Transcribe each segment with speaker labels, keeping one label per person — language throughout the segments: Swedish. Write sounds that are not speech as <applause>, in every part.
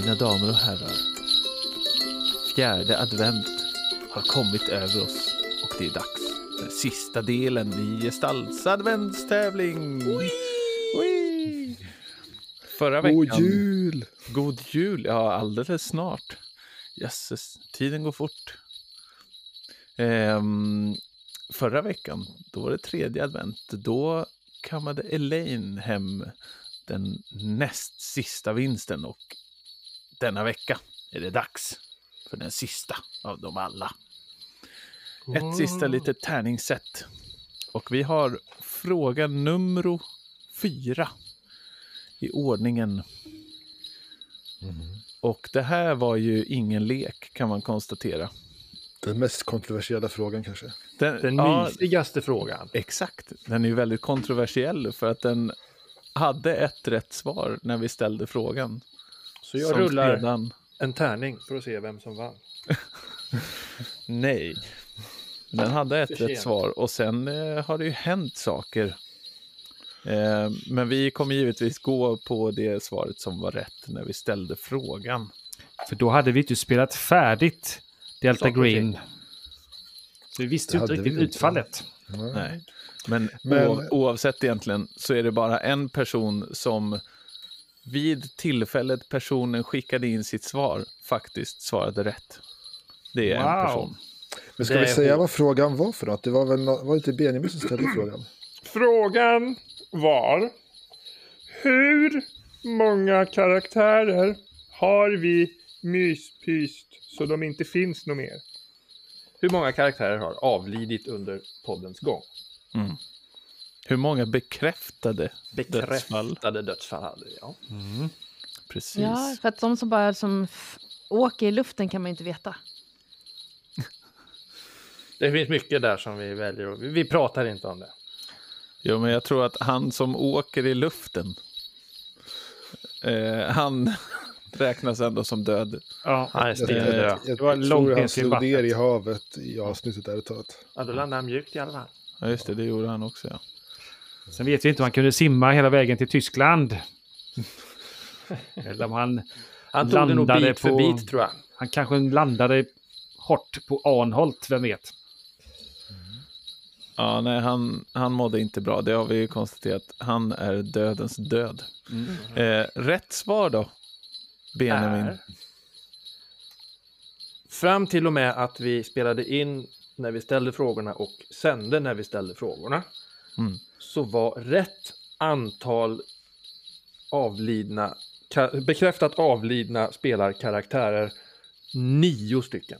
Speaker 1: Mina damer och herrar. Fjärde advent har kommit över oss och det är dags för sista delen i Gestalts adventstävling. Ui! Förra veckan...
Speaker 2: God jul!
Speaker 1: God jul! Ja, alldeles snart. Jösses, tiden går fort. Ehm, förra veckan, då var det tredje advent. Då kammade Elaine hem den näst sista vinsten och denna vecka är det dags för den sista av dem alla. Ett sista litet tärningssätt. Och vi har fråga nummer fyra i ordningen. Och det här var ju ingen lek kan man konstatera.
Speaker 2: Den mest kontroversiella frågan kanske.
Speaker 1: Den,
Speaker 3: Den
Speaker 1: ja,
Speaker 3: mysigaste frågan.
Speaker 1: Exakt. Den är ju väldigt kontroversiell för att den hade ett rätt svar när vi ställde frågan.
Speaker 3: Så jag
Speaker 1: Som
Speaker 3: rullar
Speaker 1: sedan-
Speaker 3: en tärning för att se vem som vann. <laughs>
Speaker 1: Nej. Den hade ett rätt svar och sen eh, har det ju hänt saker. Eh, men vi kommer givetvis gå på det svaret som var rätt när vi ställde frågan.
Speaker 4: För då hade vi inte spelat färdigt Delta
Speaker 3: Saker.
Speaker 4: Green. Så vi visste ju inte riktigt
Speaker 2: inte.
Speaker 4: utfallet.
Speaker 1: Nej. Men,
Speaker 2: Men-
Speaker 1: oavsett egentligen så är det bara en person som vid tillfället personen skickade in sitt svar faktiskt svarade rätt. Det är en
Speaker 4: Wow.
Speaker 1: person.
Speaker 2: Men ska
Speaker 3: Det
Speaker 2: vi säga
Speaker 3: hon.
Speaker 2: vad frågan var för något? Det var väl var det inte Benjamin som ställde <clears throat> frågan?
Speaker 3: Frågan var Hur många karaktärer har vi myspyst så de inte finns något mer? Hur många karaktärer har avlidit under poddens gång?
Speaker 1: Hur många bekräftade dödsfall?
Speaker 3: Bekräftade dödsfall hade vi, ja.
Speaker 1: Precis.
Speaker 5: Ja, för att de som bara som åker i luften kan man ju inte veta. <laughs>
Speaker 3: Det finns mycket där som vi väljer att... Vi, vi pratar inte om det.
Speaker 1: Jo, men jag tror att han som åker i luften, eh, han <laughs> räknas ändå som död.
Speaker 4: Ja,
Speaker 3: Han är
Speaker 2: Jag,
Speaker 3: stendöd.
Speaker 2: jag,
Speaker 4: Det var
Speaker 2: jag
Speaker 4: långt
Speaker 2: han slog ner i havet i avsnittet ärligt talat.
Speaker 3: Ja, då landade han mjukt i alla fall.
Speaker 1: Ja, just det, det gjorde han också. Ja.
Speaker 4: Sen vet vi inte om han kunde simma hela vägen till Tyskland. <laughs> Eller om han,
Speaker 3: Han tog det nog
Speaker 4: Landade
Speaker 3: bit för
Speaker 4: på-
Speaker 3: bit, tror jag.
Speaker 4: han kanske landade hårt på Arnholt, vem vet?
Speaker 1: Ja, nej, han, han mådde inte bra. Det har vi ju konstaterat. Han är dödens död. Eh, rätt svar då, Benjamin?
Speaker 3: Är- Fram till och med att vi spelade in när vi ställde frågorna och sände när vi ställde frågorna.
Speaker 1: Mm.
Speaker 3: Så var rätt antal avlidna, bekräftat avlidna spelarkaraktärer nio stycken.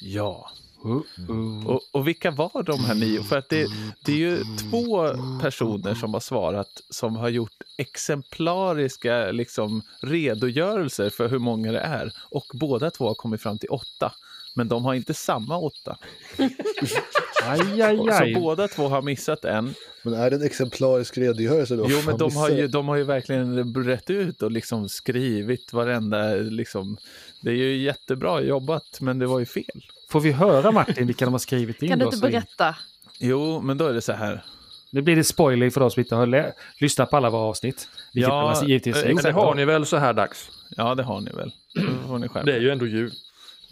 Speaker 1: Ja.
Speaker 4: Uh, uh.
Speaker 1: Och, och vilka var de här nio? För att det, det är ju två personer som har svarat som har gjort exemplariska liksom, redogörelser för hur många det är. Och båda två har kommit fram till åtta. Men de har inte samma åtta. <laughs>
Speaker 4: Aj, aj,
Speaker 1: Så
Speaker 4: aj.
Speaker 1: båda två har missat en.
Speaker 2: Men är det en exemplarisk redogörelse då?
Speaker 1: Jo, men de har, ju, de har ju verkligen brett ut och liksom skrivit varenda... Liksom, det är ju jättebra jobbat, men det var ju fel.
Speaker 4: Får vi höra Martin vilka de har skrivit in?
Speaker 5: Kan du inte
Speaker 4: så-
Speaker 5: berätta?
Speaker 1: Jo, men då är det så här.
Speaker 4: Nu blir det spoiler för oss som inte har lyssnat på alla våra avsnitt. Vilket
Speaker 1: Ja,
Speaker 4: man givetvis
Speaker 1: eh,
Speaker 3: Men
Speaker 4: gjort.
Speaker 3: det har ni väl så här dags?
Speaker 1: Ja, det har ni väl. Får ni
Speaker 3: Det är ju ändå jul.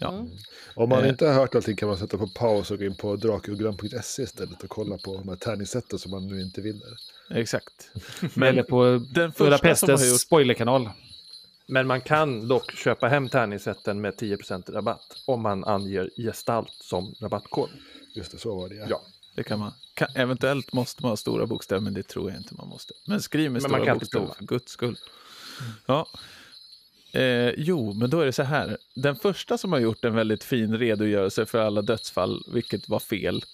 Speaker 1: Ja.
Speaker 2: Om man
Speaker 1: Eh.
Speaker 2: inte har hört allting kan man sätta på paus och gå in på drakugran.se istället och kolla på de här tärningssätten som man nu inte vinner.
Speaker 1: Exakt. <laughs>
Speaker 4: Eller på
Speaker 1: Den första som har
Speaker 4: Budapestes
Speaker 1: gjort...
Speaker 4: spoilerkanal.
Speaker 3: Men man kan dock köpa hem tärningssätten med 10% rabatt om man anger gestalt som rabattkod.
Speaker 2: Just det, så var det ja.
Speaker 3: Ja.
Speaker 1: Det kan man. Kan, eventuellt måste man ha stora bokstäver, men det tror jag inte man måste. Men skriv med
Speaker 3: Men man
Speaker 1: stora bokstäver för guds skull. Ja. Eh, jo, men då är det så här. Den första som har gjort en väldigt fin redogörelse för alla dödsfall, vilket var fel,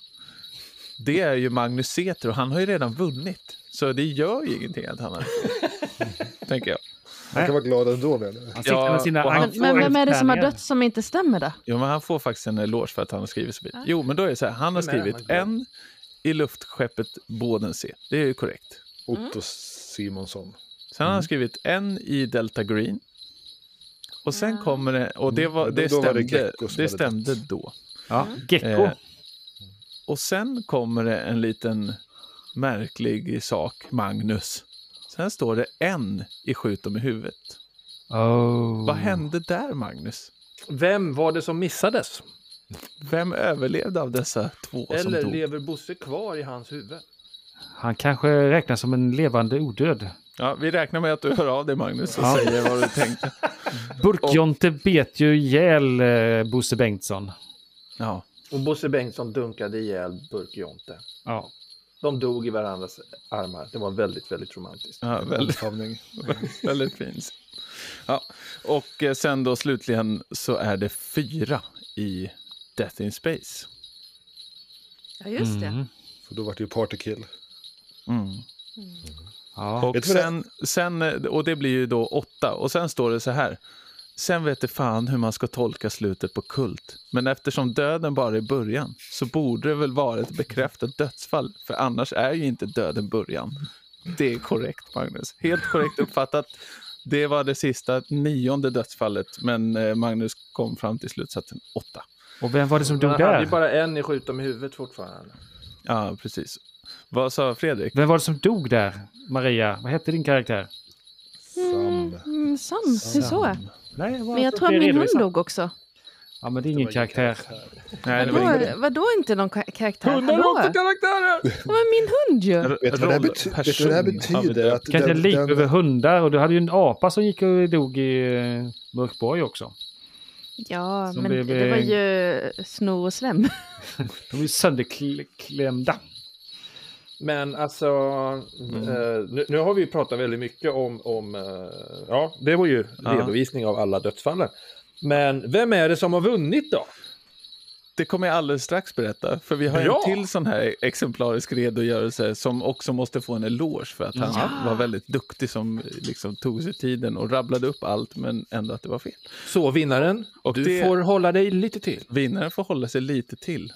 Speaker 1: det är ju Magnus Säter och han har ju redan vunnit. Så det gör ju ingenting att han har <laughs> tänker jag.
Speaker 2: Man kan vara glad ändå menar.
Speaker 4: Han sitter
Speaker 1: Ja,
Speaker 4: med sina
Speaker 1: och han-
Speaker 5: Men, vem är det som har dött som inte stämmer då?
Speaker 1: Jo, men han får faktiskt en eloge för att han har skrivit så fint. Jo, men då är det så här. Han har
Speaker 3: han?
Speaker 1: skrivit en i luftskeppet Bodensee. Det är ju korrekt.
Speaker 2: Otto Simonsson.
Speaker 1: Sen har han skrivit en i Delta Green. Och sen kommer det, och det, var,
Speaker 2: Mm, då-
Speaker 1: det
Speaker 2: då var det
Speaker 1: stämde, det
Speaker 2: hade
Speaker 1: stämde då.
Speaker 4: Ja, Gecko.
Speaker 1: Eh, och sen kommer det en liten märklig sak, Magnus. Sen står det en i Skjut dem i huvudet.
Speaker 4: Oh.
Speaker 1: Vad hände där, Magnus?
Speaker 3: Vem var det som missades?
Speaker 1: Vem överlevde av dessa två som
Speaker 3: Eller lever Bosse kvar i hans huvud?
Speaker 4: Han kanske räknas som en levande odöd.
Speaker 1: Ja, vi räknar med att du hör av dig, Magnus, och
Speaker 4: Ja.
Speaker 1: säger vad du tänkte. <laughs>
Speaker 4: Burkjonte bet ju ihjäl eh, Bosse Bengtsson.
Speaker 1: Ja,
Speaker 3: Och Bosse Bengtsson dunkade ihjäl Burk-Jonte.
Speaker 4: Ja.
Speaker 3: De dog i varandras armar. Det var väldigt, väldigt romantiskt.
Speaker 1: ja väldigt, <laughs> väldigt fint. Ja, och eh, sen då slutligen så är det fyra i Death in Space.
Speaker 5: Ja, just det.
Speaker 4: Mm.
Speaker 2: För då var det ju partykill.
Speaker 1: Mm.
Speaker 4: Ja.
Speaker 1: Och, sen, sen, eh, och det blir ju då åtta. Och sen står det så här. Sen vet det fan hur man ska tolka slutet på Kult. Men eftersom döden bara är början så borde det väl vara ett bekräftat dödsfall. För annars är ju inte döden början. Det är korrekt, Magnus. Helt korrekt uppfattat. Det var det sista, nionde dödsfallet. Men eh, Magnus kom fram till slutsatsen åtta.
Speaker 4: Och vem var det som dog
Speaker 3: han hade ju
Speaker 4: där?
Speaker 3: bara en i skjuta med huvudet fortfarande.
Speaker 1: Ja, precis. Vad sa Fredrik?
Speaker 4: Vem var det som dog där? Maria, vad hette din karaktär?
Speaker 2: Sam.
Speaker 5: Mm, Sam, hur så?
Speaker 4: Nej,
Speaker 5: Men jag tror att min hund dog också.
Speaker 4: Ja, men det är ingen karaktär.
Speaker 1: Nej, det var
Speaker 5: Vadå,
Speaker 1: ingen
Speaker 5: vadå inte någon ka- karaktär?
Speaker 3: Hundar har också karaktärer!
Speaker 5: Det var min hund ju.
Speaker 2: Vet du vad det här, bety- vet du vad det här
Speaker 1: rollperson har vi
Speaker 2: betyder? Att
Speaker 4: Kanske
Speaker 2: den-
Speaker 4: lik
Speaker 2: den-
Speaker 4: över hundar och du hade ju en apa som gick och dog i eh, Mörkborg också.
Speaker 5: Ja,
Speaker 4: Som
Speaker 5: men
Speaker 4: blev,
Speaker 5: det var
Speaker 4: eh,
Speaker 5: ju snor och slem. <laughs>
Speaker 4: De är ju sönderklämda.
Speaker 3: Men alltså, eh, nu, nu har vi pratat väldigt mycket om, om eh, ja, det var ju
Speaker 1: Ja.
Speaker 3: redovisning av alla dödsfallen. Men vem är det som har vunnit då?
Speaker 1: Det kommer jag alldeles strax berätta. För vi har
Speaker 3: Bra!
Speaker 1: en till sån här exemplarisk redogörelse som också måste få en eloge för att han
Speaker 5: Ja.
Speaker 1: var väldigt duktig som liksom tog sig tiden och rabblade upp allt men ändå att det var fel.
Speaker 3: Så vinnaren,
Speaker 1: Och
Speaker 3: du
Speaker 1: det-
Speaker 3: får hålla dig lite till.
Speaker 1: Vinnaren får hålla sig lite till.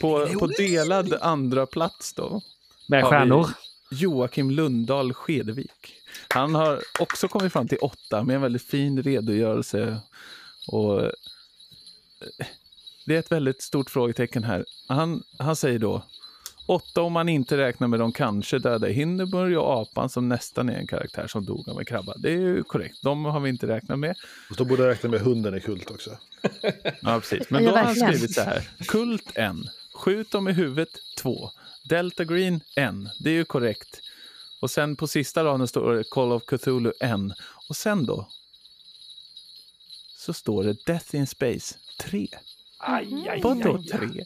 Speaker 1: På, på delad andra plats då
Speaker 4: Med stjärnor.
Speaker 1: Joakim Lundahl Skedevik. Han har också kommit fram till åtta med en väldigt fin redogörelse. Och eh, det är ett väldigt stort frågetecken här. Han, han säger då åtta om man inte räknar med de kanske döda Hindenburg och apan som nästan är en karaktär som dog av en krabba. Det är ju korrekt. De har vi inte räknat med.
Speaker 2: Och då borde jag räkna med hunden i kult också. <laughs>
Speaker 1: Ja, precis. Men då har han skrivit så här. Kult en. Skjut dem i huvudet två. Delta Green en. Det är ju korrekt. Och sen på sista raden står det Call of Cthulhu en. Och sen då? Så står det Death in Space 3.
Speaker 4: Aj, aj,
Speaker 1: Vadå
Speaker 4: aj.
Speaker 1: 3?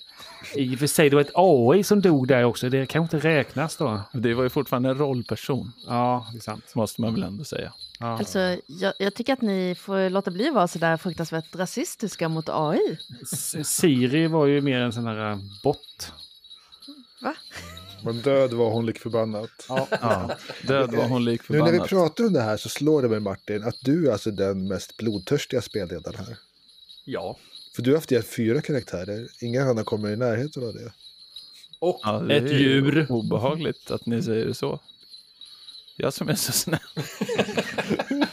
Speaker 4: I och för sig, det var ett AI som dog där också. Det kan inte räknas då.
Speaker 1: Det var ju fortfarande en rollperson,
Speaker 4: Ja, det är sant.
Speaker 1: måste man väl ändå säga.
Speaker 4: Ja.
Speaker 5: Alltså, jag, jag tycker att ni får låta bli att vara så där fruktansvärt rasistiska mot AI.
Speaker 4: S- Siri var ju mer en sån här eh, bot.
Speaker 5: Va?
Speaker 2: Men död var hon lik förbannat.
Speaker 4: Ja.
Speaker 1: Ja, död var hon lik
Speaker 2: Nu när vi
Speaker 1: förbannat.
Speaker 2: pratar om det här så slår det mig Martin att du är alltså den mest blodtörstiga spelledaren här.
Speaker 3: Ja.
Speaker 2: För du har haft ihjäl fyra karaktärer. Inga andra kommer i närheten av det.
Speaker 3: Och
Speaker 1: Ja, det
Speaker 3: ett djur.
Speaker 1: Obehagligt att ni säger det så. Jag som är så snäll. <laughs>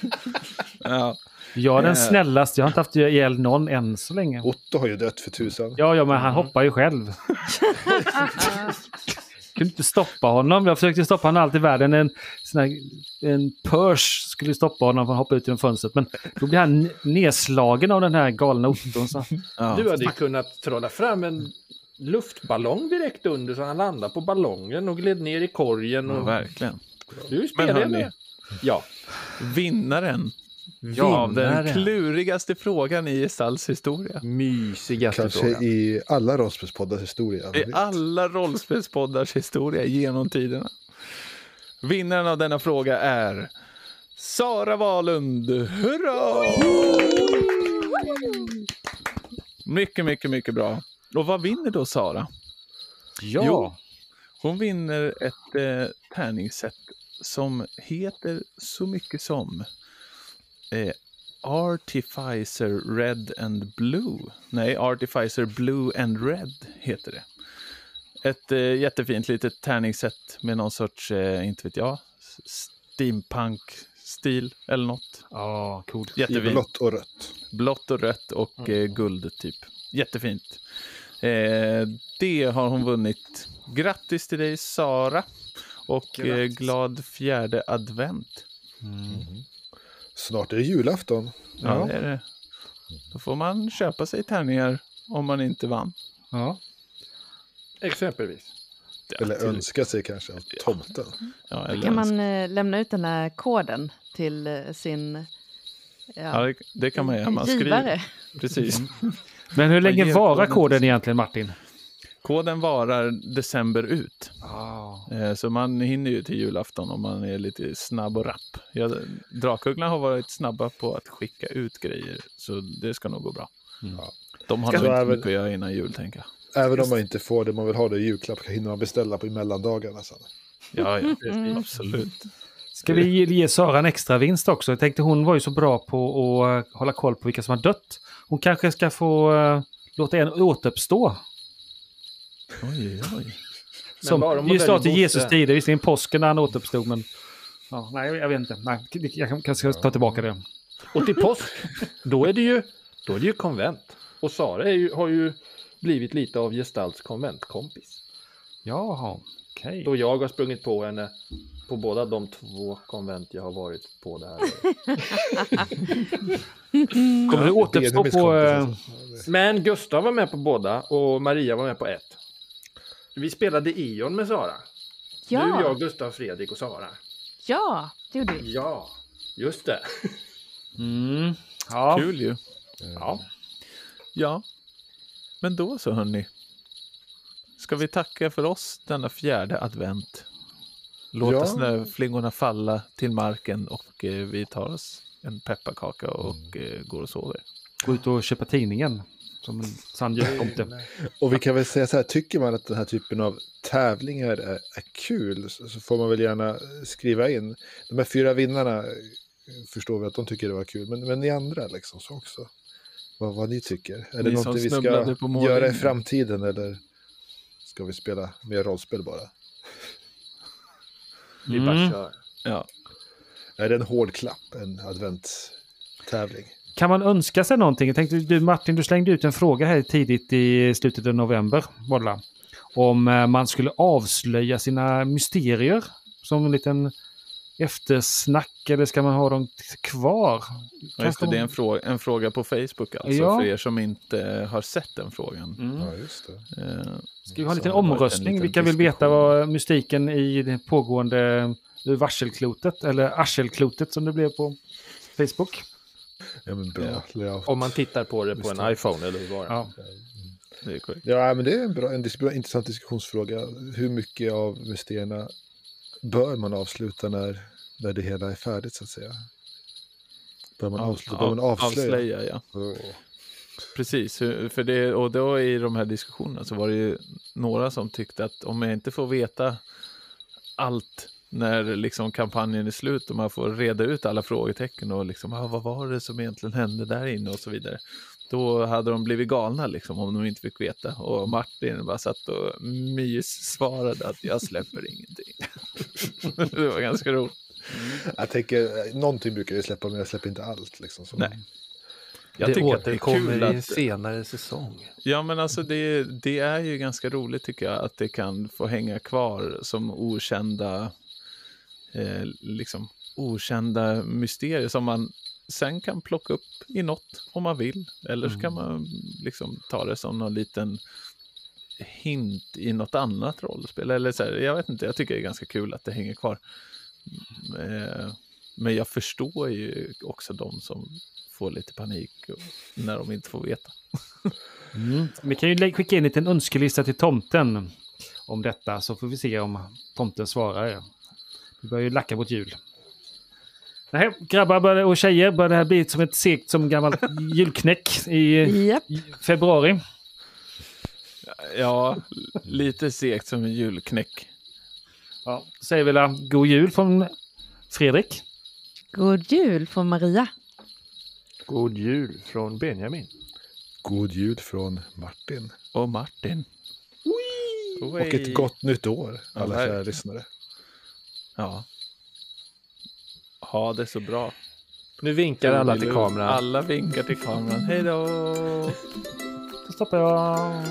Speaker 1: ja.
Speaker 4: Jag är den
Speaker 1: Eh.
Speaker 4: snällaste. Jag har inte haft ihjäl någon än så länge.
Speaker 2: Otto har ju dött för tusan.
Speaker 4: Ja, ja, men han hoppar ju själv. <laughs> kunde inte stoppa honom. Jag försökte stoppa honom allt i världen. En, sån här, en pörs skulle stoppa honom från att hoppa ut genom fönstret. Men då blir han nedslagen av den här galna Otton. Så.
Speaker 1: Ja.
Speaker 3: Du hade ju kunnat trolla fram en luftballong direkt under så han landade på ballongen och gled ner i korgen.
Speaker 1: ja,
Speaker 3: Och...
Speaker 1: verkligen.
Speaker 3: Du är ju
Speaker 1: Men hörni,
Speaker 3: spelledare. Ja.
Speaker 1: Vinnaren den klurigaste frågan i Gestalts historia.
Speaker 3: Mysigaste
Speaker 2: Kanske
Speaker 3: frågan.
Speaker 2: i alla rollspelspoddars historia.
Speaker 1: I alla rollspelspoddars historia genom tiderna. Vinnaren av denna fråga är Sara Wahlund. Hurra! Mycket, mycket, mycket bra. Och vad vinner då Sara?
Speaker 4: Ja.
Speaker 1: Jo. Hon vinner ett eh, tärningssätt som heter så mycket som eh, Artificer Red and Blue. Nej, Artificer Blue and Red heter det. Ett eh, jättefint litet tärningssätt med någon sorts, eh, inte vet jag, steampunk-stil eller något.
Speaker 4: Ja, coolt.
Speaker 2: I
Speaker 1: Jättefint.
Speaker 2: blått och rött.
Speaker 1: Blått och rött och eh, guld typ. Jättefint. Eh, det har hon vunnit. Grattis till dig Sara. Och eh, glad fjärde advent.
Speaker 4: Mm.
Speaker 2: Snart är det julafton.
Speaker 1: Ja, det är det. Då får man köpa sig tärningar om man inte vann.
Speaker 4: Ja.
Speaker 6: Exempelvis.
Speaker 2: Eller
Speaker 1: till-
Speaker 2: önska sig kanske av tomten.
Speaker 1: Ja,
Speaker 5: Då
Speaker 1: eller
Speaker 5: kan
Speaker 1: önska.
Speaker 5: man eh, lämna ut den här koden till eh, sin
Speaker 1: Ja,
Speaker 5: ja,
Speaker 1: det, det kan man göra. Man skriver,
Speaker 5: givare.
Speaker 1: precis. <laughs>
Speaker 4: Men hur länge varar
Speaker 1: koden
Speaker 4: egentligen Martin?
Speaker 1: Koden varar december ut. Eh, Så man hinner ju till julafton om man är lite snabb och rapp. Ja, Drakugglan har varit snabba på att skicka ut grejer, så det ska nog gå bra.
Speaker 2: Ja.
Speaker 1: De har
Speaker 2: Ska
Speaker 1: nog inte
Speaker 2: även-
Speaker 1: mycket att göra innan jul, tänker jag.
Speaker 2: Även om man inte får det man vill ha det i julklapp hinner man beställa på i mellandagarna sen.
Speaker 1: Ja, ja,
Speaker 5: Mm. <laughs>
Speaker 1: absolut.
Speaker 4: Ska vi ge, ge Sara en extra vinst också? Jag tänkte hon var ju så bra på att eh, hålla koll på vilka som har dött. Hon kanske ska få eh, låta en återuppstå.
Speaker 1: Oj, oj.
Speaker 4: Som,
Speaker 6: bara om man
Speaker 4: just till
Speaker 6: Bosse.
Speaker 4: Jesus tider, visserligen påsken när han återuppstod men... Ja, nej, jag vet inte. Nej, jag kan- kanske ska ta tillbaka det.
Speaker 6: Och till påsk, då är det ju, då är det ju konvent. Och Sara är ju, har ju blivit lite av Gestalts konventkompis.
Speaker 4: Jaha, okej.
Speaker 6: Då jag har sprungit på henne på båda de två konvent jag har varit på det här.
Speaker 4: Kommer du återuppstå på... eh,
Speaker 2: alltså.
Speaker 6: Men Gustav var med på båda och Maria var med på ett. Vi spelade Ion med Sara. Du,
Speaker 5: Ja,
Speaker 6: jag, Gustav, Fredrik och Sara.
Speaker 5: ja, det gjorde vi.
Speaker 6: Ja, just det.
Speaker 4: Mm, ja.
Speaker 1: Kul ju.
Speaker 6: Ja.
Speaker 1: Ja, men då så hörni. Ska vi tacka för oss denna fjärde advent? Låta
Speaker 2: Ja.
Speaker 1: snöflingorna falla till marken och eh, vi tar oss en pepparkaka och eh, går och sover.
Speaker 4: Gå ut och köpa tidningen. Som en sann jultomte.
Speaker 2: Och vi kan väl säga så här, tycker man att den här typen av tävlingar är, är kul så, så får man väl gärna skriva in. De här fyra vinnarna förstår vi att de tycker det var kul, men, men ni andra liksom så också. Vad, vad ni tycker. Är det
Speaker 1: Ni som
Speaker 2: någonting vi ska göra i framtiden eller ska vi spela mer rollspel bara?
Speaker 6: Vi bara
Speaker 4: Mm.
Speaker 6: kör.
Speaker 1: Ja,
Speaker 2: Är det en hård klapp, en adventstävling?
Speaker 4: Kan man önska sig någonting? Jag tänkte, du Martin, du slängde ut en fråga här tidigt i slutet av november. va? Om eh, man skulle avslöja sina mysterier som en liten eftersnack eller ska man ha dem kvar?
Speaker 1: Ja, just det, det är en fråga, en fråga på Facebook alltså,
Speaker 4: Ja.
Speaker 1: för er som inte har sett den frågan.
Speaker 4: Mm.
Speaker 2: Ja, just det.
Speaker 1: Eh,
Speaker 4: Ska vi ha en liten
Speaker 1: varit en
Speaker 4: omröstning?
Speaker 1: liten
Speaker 4: Vilka vill veta vad mystiken i det pågående varselklotet, eller arselklotet som det blev på Facebook?
Speaker 2: Ja, men bra. layout.
Speaker 6: Om man tittar på det på
Speaker 2: Just
Speaker 6: en
Speaker 2: det.
Speaker 6: iPhone eller hur var det?
Speaker 4: Ja.
Speaker 1: det är korrekt.
Speaker 2: Ja, men det är en bra, en dis- intressant diskussionsfråga. Hur mycket av mysterierna bör man avsluta när, när det hela är färdigt så att säga? Bör man, avsluta, bör man avslöja?
Speaker 1: avslöja ja.
Speaker 2: Åh.
Speaker 1: Precis, för det, och då i de här diskussionerna så var det ju några som tyckte att om jag inte får veta allt när liksom kampanjen är slut och man får reda ut alla frågetecken och liksom, ah, vad var det som egentligen hände där inne och så vidare. Då hade de blivit galna liksom om de inte fick veta. Och Martin bara satt och mys-svarade att jag släpper ingenting. <laughs> det var ganska roligt.
Speaker 2: Jag tänker, någonting brukar jag släppa, men jag släpper inte allt. Liksom, så.
Speaker 1: Nej. Jag
Speaker 7: det
Speaker 1: tycker att det
Speaker 7: återkommer i en
Speaker 1: att,
Speaker 7: senare säsong.
Speaker 1: Ja, men alltså det, det är ju ganska roligt tycker jag att det kan få hänga kvar som okända, eh, liksom okända mysterier som man sen kan plocka upp i något om man vill. Eller så kan man liksom ta det som någon liten hint i något annat rollspel. Eller så här, jag vet inte, jag tycker det är ganska kul att det hänger kvar. Eh, men jag förstår ju också de som får lite panik när de inte får veta.
Speaker 4: Mm. Vi kan ju skicka in en liten önskelista till tomten om detta så får vi se om tomten svarar. Vi börjar ju lacka mot jul. Nej, grabbar och tjejer, börjar det här bli som ett segt som gammalt <laughs> julknäck i i februari?
Speaker 1: Ja, lite segt som en julknäck.
Speaker 4: Ja, säger vi la god jul från Fredrik.
Speaker 5: God jul från Maria.
Speaker 6: God jul från Benjamin.
Speaker 2: God jul från Martin.
Speaker 1: Och Martin.
Speaker 2: Och ett gott nytt år, alla kära lyssnare.
Speaker 1: Ja. Ha det så bra.
Speaker 6: Nu vinkar alla till kameran.
Speaker 1: Alla vinkar till kameran. Hej då!
Speaker 4: Då stoppar jag.